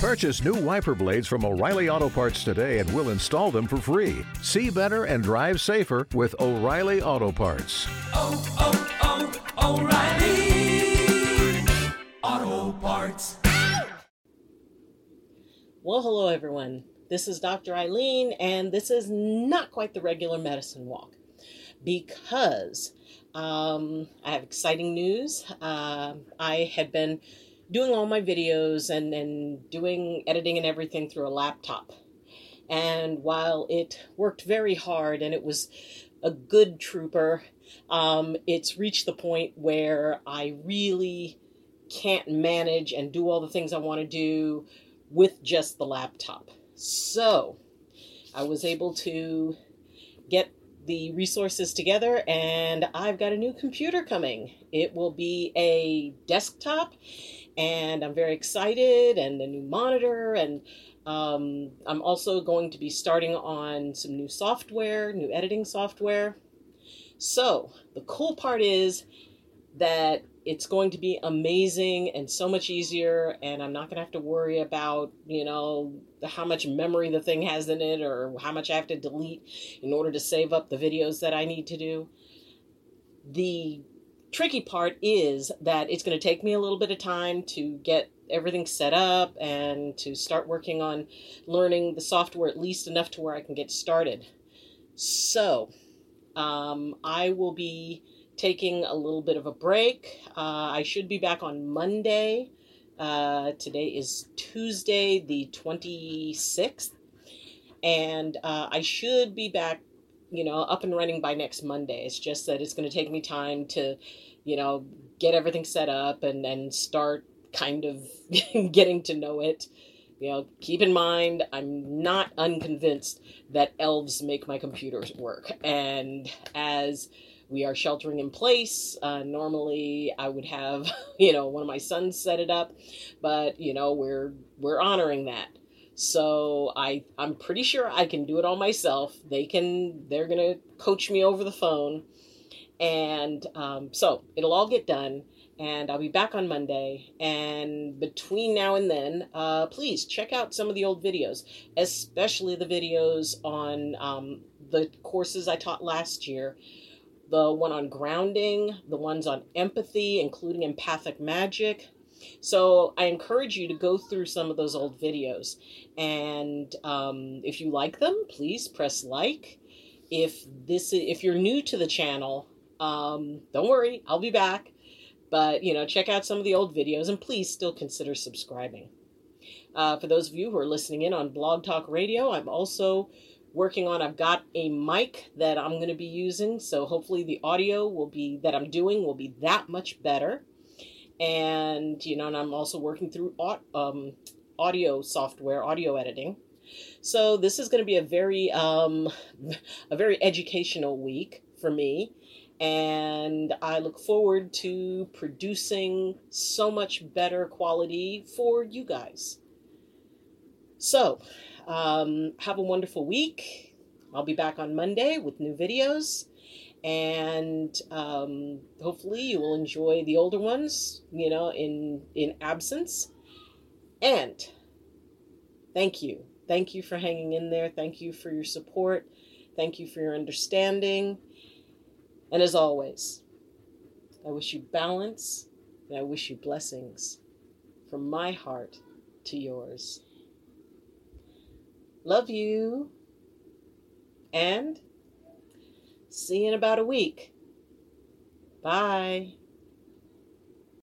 Purchase new wiper blades from O'Reilly Auto Parts today and we'll install them for free. See better and drive safer with O'Reilly Auto Parts. oh, oh, oh, O'Reilly Auto Parts. Well, hello everyone. This is Dr. Ayleen, and this is not quite the regular medicine walk because um, I have exciting news. Uh, I had been doing all my videos and, and doing editing and everything through a laptop. And while it worked very hard and it was a good trooper, um, it's reached the point where I really can't manage and do all the things I want to do with just the laptop. So I was able to get the resources together and I've got a new computer coming. It will be a desktop and I'm very excited and a new monitor and um, I'm also going to be starting on some new software, new editing software. So the cool part is that it's going to be amazing and so much easier and i'm not going to have to worry about you know how much memory the thing has in it or how much i have to delete in order to save up the videos that i need to do. The tricky part is that it's going to take me a little bit of time to get everything set up and to start working on learning the software at least enough to where i can get started. So um, i will be taking a little bit of a break. Uh, I should be back on Monday. Uh, today is Tuesday, the 26th. And uh, I should be back, you know, up and running by next Monday. It's just that it's going to take me time to, you know, get everything set up and, and start kind of getting to know it. You know, keep in mind, I'm not unconvinced that elves make my computers work. And as we are sheltering in place. Uh, normally, I would have you know one of my sons set it up, but you know we're we're honoring that. So I I'm pretty sure I can do it all myself. They can they're gonna coach me over the phone, and um, so it'll all get done. And I'll be back on Monday. And between now and then, uh, please check out some of the old videos, especially the videos on um, the courses I taught last year the one on grounding, the ones on empathy, including empathic magic. So I encourage you to go through some of those old videos. And um, if you like them, please press like. If this if you're new to the channel, um, don't worry, I'll be back. But you know, check out some of the old videos and please still consider subscribing. Uh, for those of you who are listening in on Blog Talk Radio, I'm also working on. I've got a mic that i'm going to be using so hopefully the audio will be that i'm doing will be that much better. And you know and i'm also working through um, audio software audio editing. So this is going to be a very um, a very educational week for me and i look forward to producing so much better quality for you guys. So um, have a wonderful week. I'll be back on Monday with new videos. And um, hopefully you will enjoy the older ones, you know, in in absence. And thank you. Thank you for hanging in there. Thank you for your support. Thank you for your understanding. And as always, I wish you balance and I wish you blessings from my heart to yours. Love you. And see you in about a week. Bye.